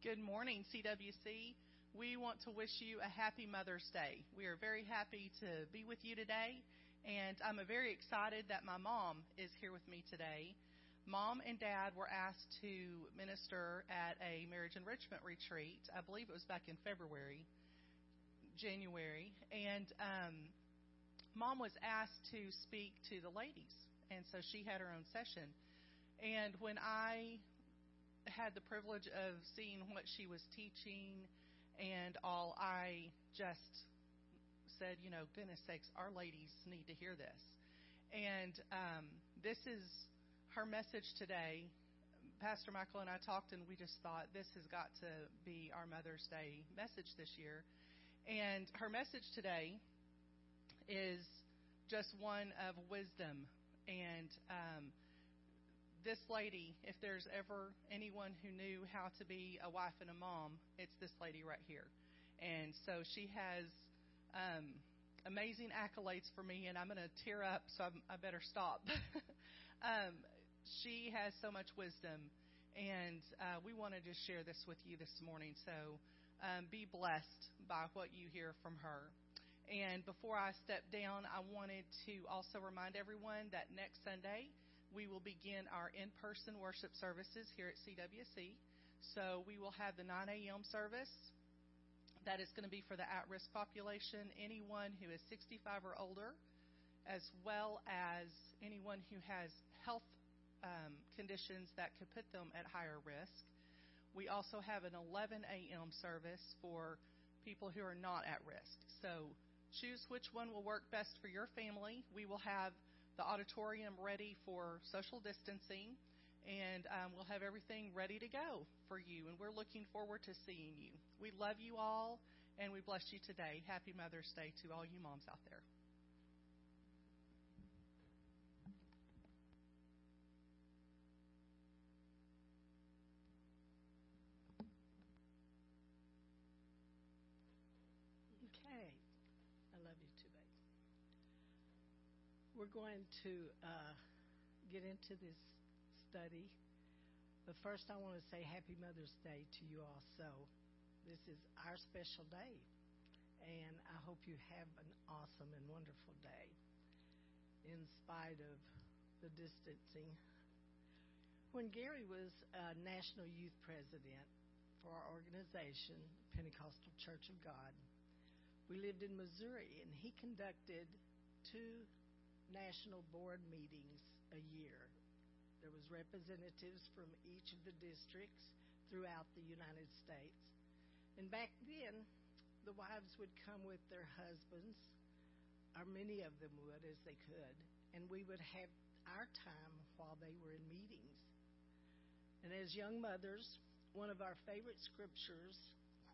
Good morning, CWC. We want to wish you a happy Mother's Day. We are very happy to be with you today, and I'm very excited that my mom is here with me today. Mom and Dad were asked to minister at a marriage enrichment retreat. I believe it was back in February, January, and um, Mom was asked to speak to the ladies, and so she had her own session. And when I had the privilege of seeing what she was teaching and all, I just said, you know, goodness sakes, our ladies need to hear this. And um, this is her message today. Pastor Michael and I talked, and we just thought this has got to be our Mother's Day message this year. And her message today is just one of wisdom and um, this lady, if there's ever anyone who knew how to be a wife and a mom, it's this lady right here. And so she has um, amazing accolades for me, and I'm going to tear up, so I'm, i better stop. um, she has so much wisdom, and uh, we want to share this with you this morning. So um, be blessed by what you hear from her. And before I step down, I wanted to also remind everyone that next Sunday, we will begin our in person worship services here at CWC. So we will have the 9 a.m. service. That is going to be for the at risk population, anyone who is 65 or older, as well as anyone who has health um, conditions that could put them at higher risk. We also have an 11 a.m. service for people who are not at risk. So choose which one will work best for your family. We will have the auditorium ready for social distancing, and um, we'll have everything ready to go for you. And we're looking forward to seeing you. We love you all, and we bless you today. Happy Mother's Day to all you moms out there. Okay. I love you too, babe we're going to uh, get into this study. But first, I want to say Happy Mother's Day to you also. So this is our special day, and I hope you have an awesome and wonderful day in spite of the distancing. When Gary was a national youth president for our organization, Pentecostal Church of God, we lived in Missouri, and he conducted two national board meetings a year. There was representatives from each of the districts throughout the United States. And back then, the wives would come with their husbands, or many of them would as they could, and we would have our time while they were in meetings. And as young mothers, one of our favorite scriptures,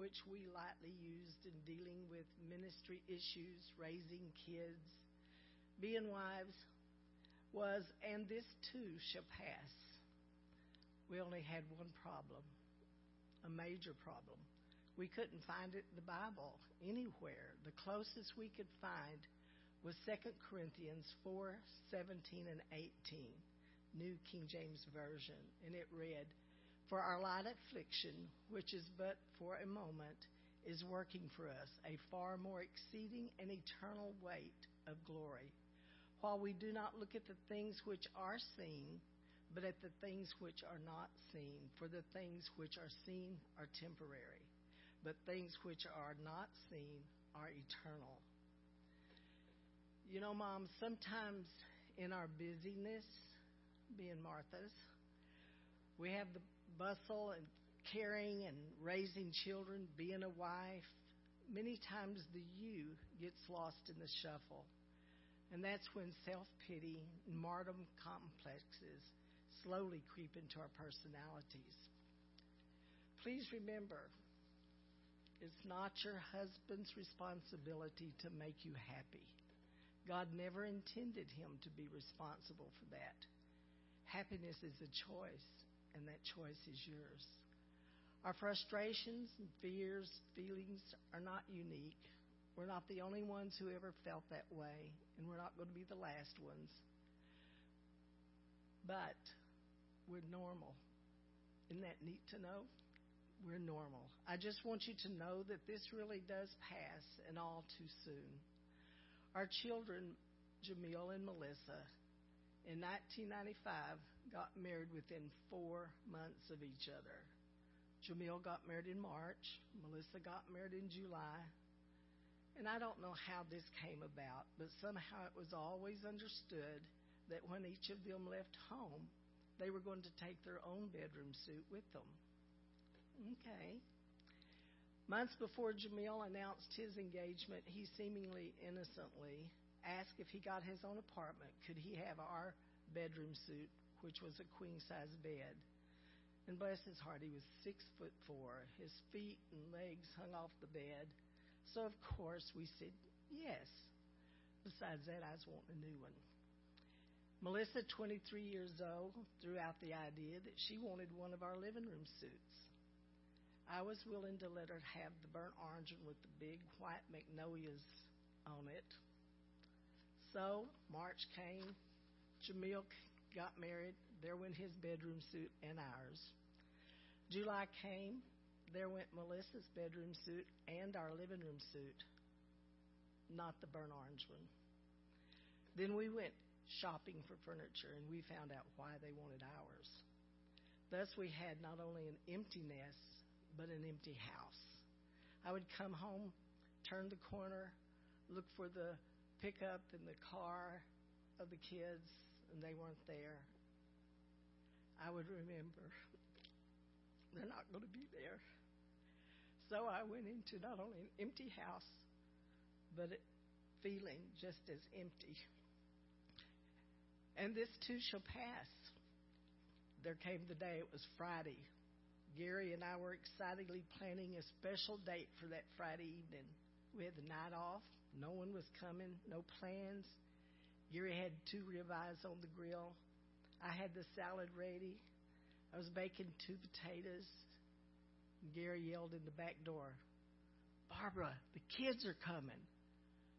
which we lightly used in dealing with ministry issues, raising kids, being wives was, and this too shall pass. We only had one problem, a major problem. We couldn't find it in the Bible anywhere. The closest we could find was 2 Corinthians 4 17 and 18, New King James Version. And it read, For our light affliction, which is but for a moment, is working for us a far more exceeding and eternal weight of glory while we do not look at the things which are seen, but at the things which are not seen. For the things which are seen are temporary, but things which are not seen are eternal. You know, Mom, sometimes in our busyness, being Martha's, we have the bustle and caring and raising children, being a wife. Many times the you gets lost in the shuffle. And that's when self pity and martyrdom complexes slowly creep into our personalities. Please remember, it's not your husband's responsibility to make you happy. God never intended him to be responsible for that. Happiness is a choice, and that choice is yours. Our frustrations and fears, feelings are not unique. We're not the only ones who ever felt that way, and we're not going to be the last ones. But we're normal. Isn't that neat to know? we're normal. I just want you to know that this really does pass and all too soon. Our children, Jamil and Melissa, in 1995 got married within four months of each other. Jamil got married in March, Melissa got married in July. And I don't know how this came about, but somehow it was always understood that when each of them left home, they were going to take their own bedroom suit with them. Okay. Months before Jamil announced his engagement, he seemingly innocently asked if he got his own apartment, could he have our bedroom suit, which was a queen size bed. And bless his heart, he was six foot four. His feet and legs hung off the bed. So, of course, we said yes. Besides that, I was wanting a new one. Melissa, 23 years old, threw out the idea that she wanted one of our living room suits. I was willing to let her have the burnt orange one with the big white magnolias on it. So, March came. Jamil got married. There went his bedroom suit and ours. July came there went Melissa's bedroom suit and our living room suit, not the burnt orange one. Then we went shopping for furniture and we found out why they wanted ours. Thus, we had not only an empty nest, but an empty house. I would come home, turn the corner, look for the pickup in the car of the kids, and they weren't there. I would remember they're not going to be there. So I went into not only an empty house, but feeling just as empty. And this too shall pass. There came the day, it was Friday. Gary and I were excitedly planning a special date for that Friday evening. We had the night off, no one was coming, no plans. Gary had two ribeyes on the grill. I had the salad ready. I was baking two potatoes. Gary yelled in the back door, Barbara, the kids are coming.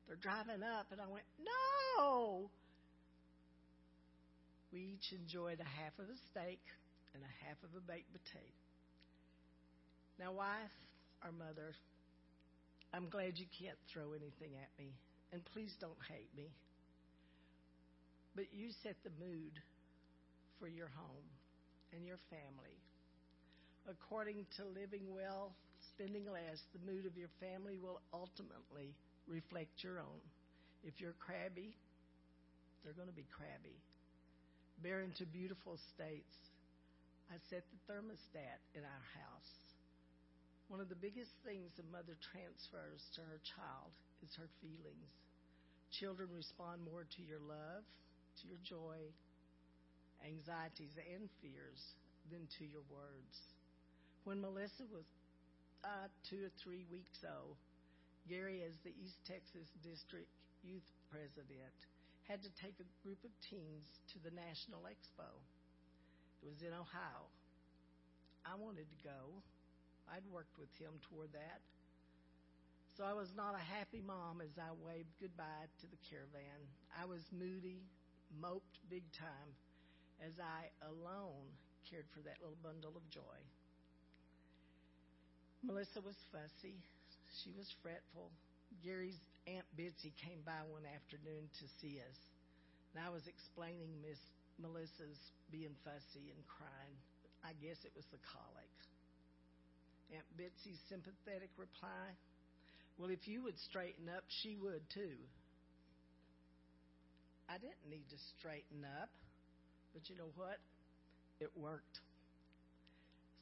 They're driving up. And I went, No! We each enjoyed a half of a steak and a half of a baked potato. Now, wife or mother, I'm glad you can't throw anything at me. And please don't hate me. But you set the mood for your home and your family according to living well, spending less, the mood of your family will ultimately reflect your own. If you're crabby, they're going to be crabby. Bear into beautiful states. I set the thermostat in our house. One of the biggest things a mother transfers to her child is her feelings. Children respond more to your love, to your joy, anxieties, and fears than to your words. When Melissa was uh, two or three weeks old, Gary, as the East Texas District Youth President, had to take a group of teens to the National Expo. It was in Ohio. I wanted to go. I'd worked with him toward that. So I was not a happy mom as I waved goodbye to the caravan. I was moody, moped big time as I alone cared for that little bundle of joy. Melissa was fussy. She was fretful. Gary's Aunt Bitsy came by one afternoon to see us. And I was explaining Miss Melissa's being fussy and crying. I guess it was the colic. Aunt Bitsy's sympathetic reply, Well, if you would straighten up, she would too. I didn't need to straighten up, but you know what? It worked.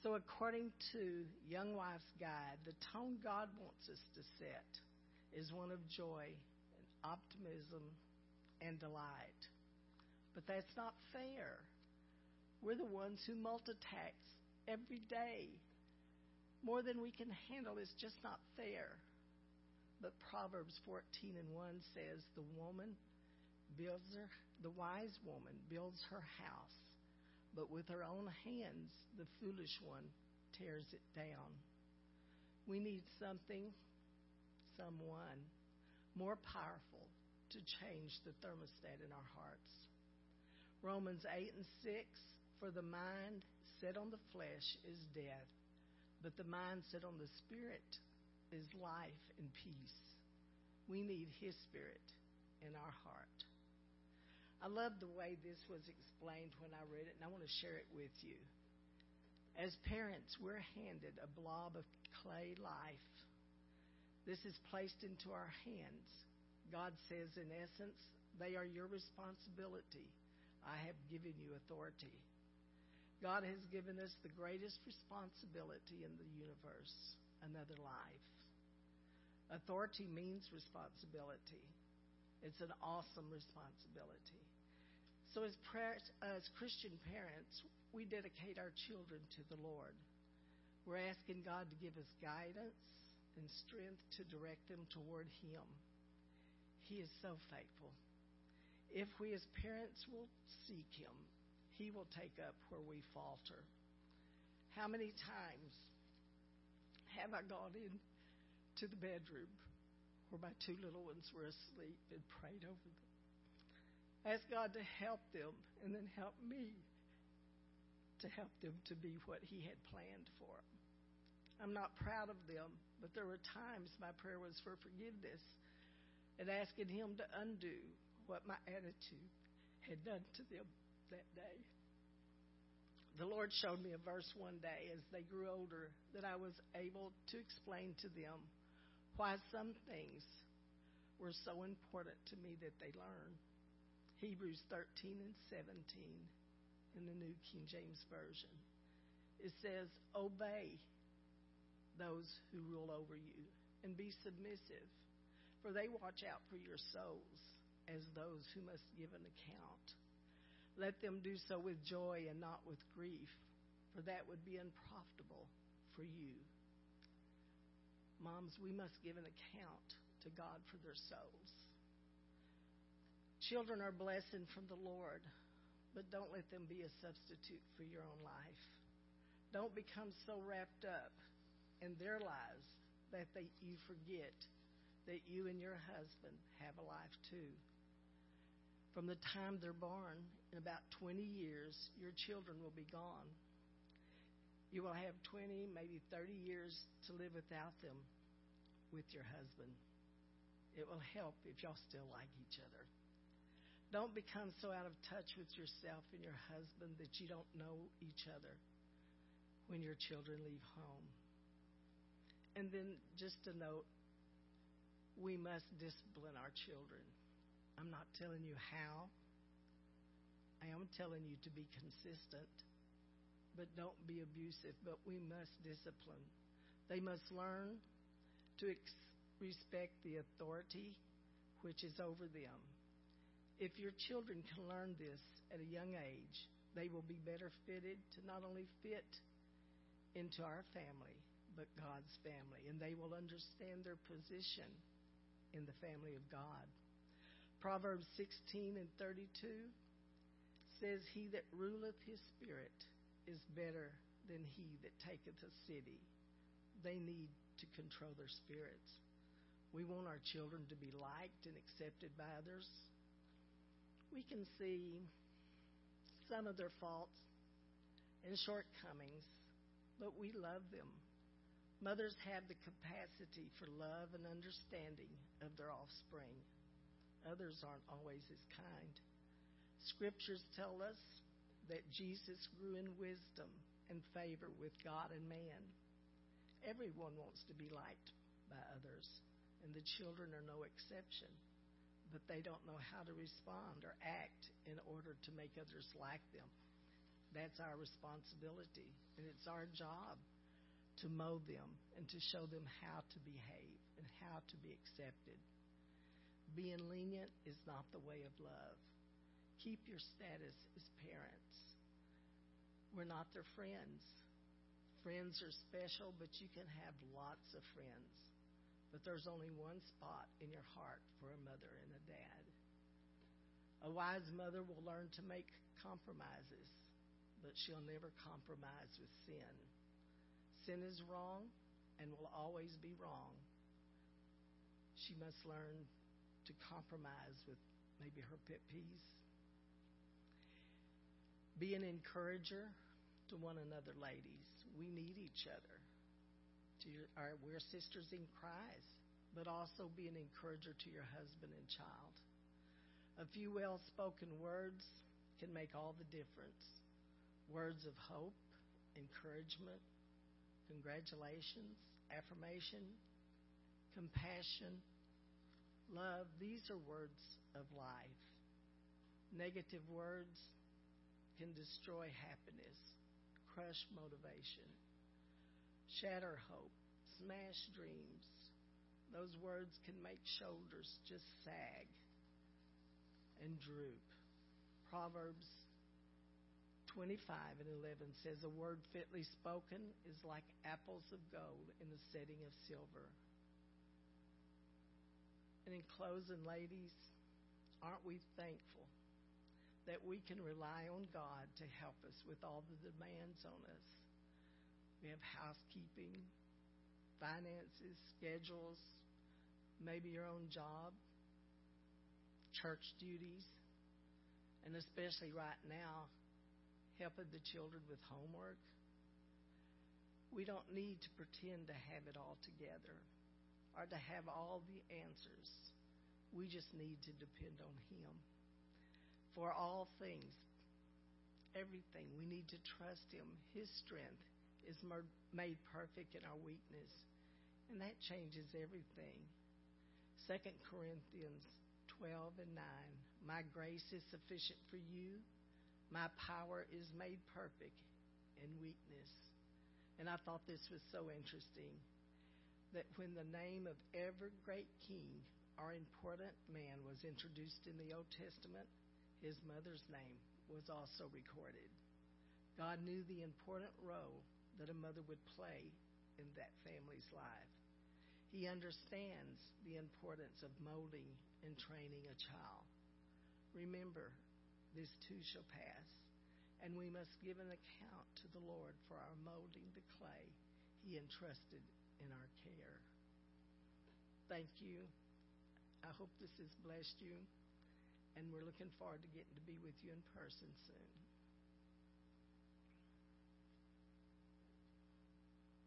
So, according to Young Wife's Guide, the tone God wants us to set is one of joy and optimism and delight. But that's not fair. We're the ones who multitask every day. More than we can handle is just not fair. But Proverbs 14 and 1 says, The woman builds her, the wise woman builds her house but with her own hands, the foolish one tears it down. We need something, someone more powerful to change the thermostat in our hearts. Romans 8 and 6 For the mind set on the flesh is death, But the mind set on the Spirit is life and peace. We need His Spirit in our heart. I love the way this was explained when I read it, and I want to share it with you. As parents, we're handed a blob of clay life. This is placed into our hands. God says, in essence, they are your responsibility. I have given you authority. God has given us the greatest responsibility in the universe another life. Authority means responsibility. It's an awesome responsibility. So, as, as Christian parents, we dedicate our children to the Lord. We're asking God to give us guidance and strength to direct them toward Him. He is so faithful. If we as parents will seek Him, he will take up where we falter. How many times have I gone in to the bedroom where my two little ones were asleep and prayed over them? Ask God to help them and then help me to help them to be what He had planned for them. I'm not proud of them, but there were times my prayer was for forgiveness and asking Him to undo what my attitude had done to them that day. The Lord showed me a verse one day as they grew older that I was able to explain to them why some things were so important to me that they learn. Hebrews 13 and 17 in the New King James Version. It says, Obey those who rule over you and be submissive, for they watch out for your souls as those who must give an account. Let them do so with joy and not with grief, for that would be unprofitable for you. Moms, we must give an account to God for their souls. Children are blessing from the Lord, but don't let them be a substitute for your own life. Don't become so wrapped up in their lives that they, you forget that you and your husband have a life too. From the time they're born, in about 20 years, your children will be gone. You will have 20, maybe 30 years to live without them with your husband. It will help if y'all still like each other. Don't become so out of touch with yourself and your husband that you don't know each other when your children leave home. And then, just a note we must discipline our children. I'm not telling you how. I am telling you to be consistent, but don't be abusive. But we must discipline. They must learn to ex- respect the authority which is over them. If your children can learn this at a young age, they will be better fitted to not only fit into our family, but God's family, and they will understand their position in the family of God. Proverbs 16 and 32 says, He that ruleth his spirit is better than he that taketh a city. They need to control their spirits. We want our children to be liked and accepted by others. We can see some of their faults and shortcomings, but we love them. Mothers have the capacity for love and understanding of their offspring others aren't always as kind. Scriptures tell us that Jesus grew in wisdom and favor with God and man. Everyone wants to be liked by others, and the children are no exception. But they don't know how to respond or act in order to make others like them. That's our responsibility, and it's our job to mold them and to show them how to behave and how to be accepted. Being lenient is not the way of love. Keep your status as parents. We're not their friends. Friends are special, but you can have lots of friends. But there's only one spot in your heart for a mother and a dad. A wise mother will learn to make compromises, but she'll never compromise with sin. Sin is wrong and will always be wrong. She must learn to compromise with maybe her pet peeves. Be an encourager to one another, ladies. We need each other. To your, or we're sisters in Christ, but also be an encourager to your husband and child. A few well spoken words can make all the difference. Words of hope, encouragement, congratulations, affirmation, compassion, love, these are words of life. Negative words can destroy happiness, crush motivation, shatter hope, smash dreams. Those words can make shoulders just sag and droop. Proverbs 25 and 11 says, A word fitly spoken is like apples of gold in the setting of silver. And in closing, ladies, aren't we thankful that we can rely on God to help us with all the demands on us? We have housekeeping, finances, schedules, maybe your own job, church duties, and especially right now, helping the children with homework. We don't need to pretend to have it all together or to have all the answers. We just need to depend on Him. For all things, everything, we need to trust Him. His strength is made perfect in our weakness, and that changes everything. 2 Corinthians 12 and 9 My grace is sufficient for you, my power is made perfect in weakness. And I thought this was so interesting that when the name of every great king or important man was introduced in the Old Testament, his mother's name was also recorded. God knew the important role that a mother would play in that family's life. He understands the importance of molding and training a child. Remember, this too shall pass, and we must give an account to the Lord for our molding the clay he entrusted in our care. Thank you. I hope this has blessed you, and we're looking forward to getting to be with you in person soon.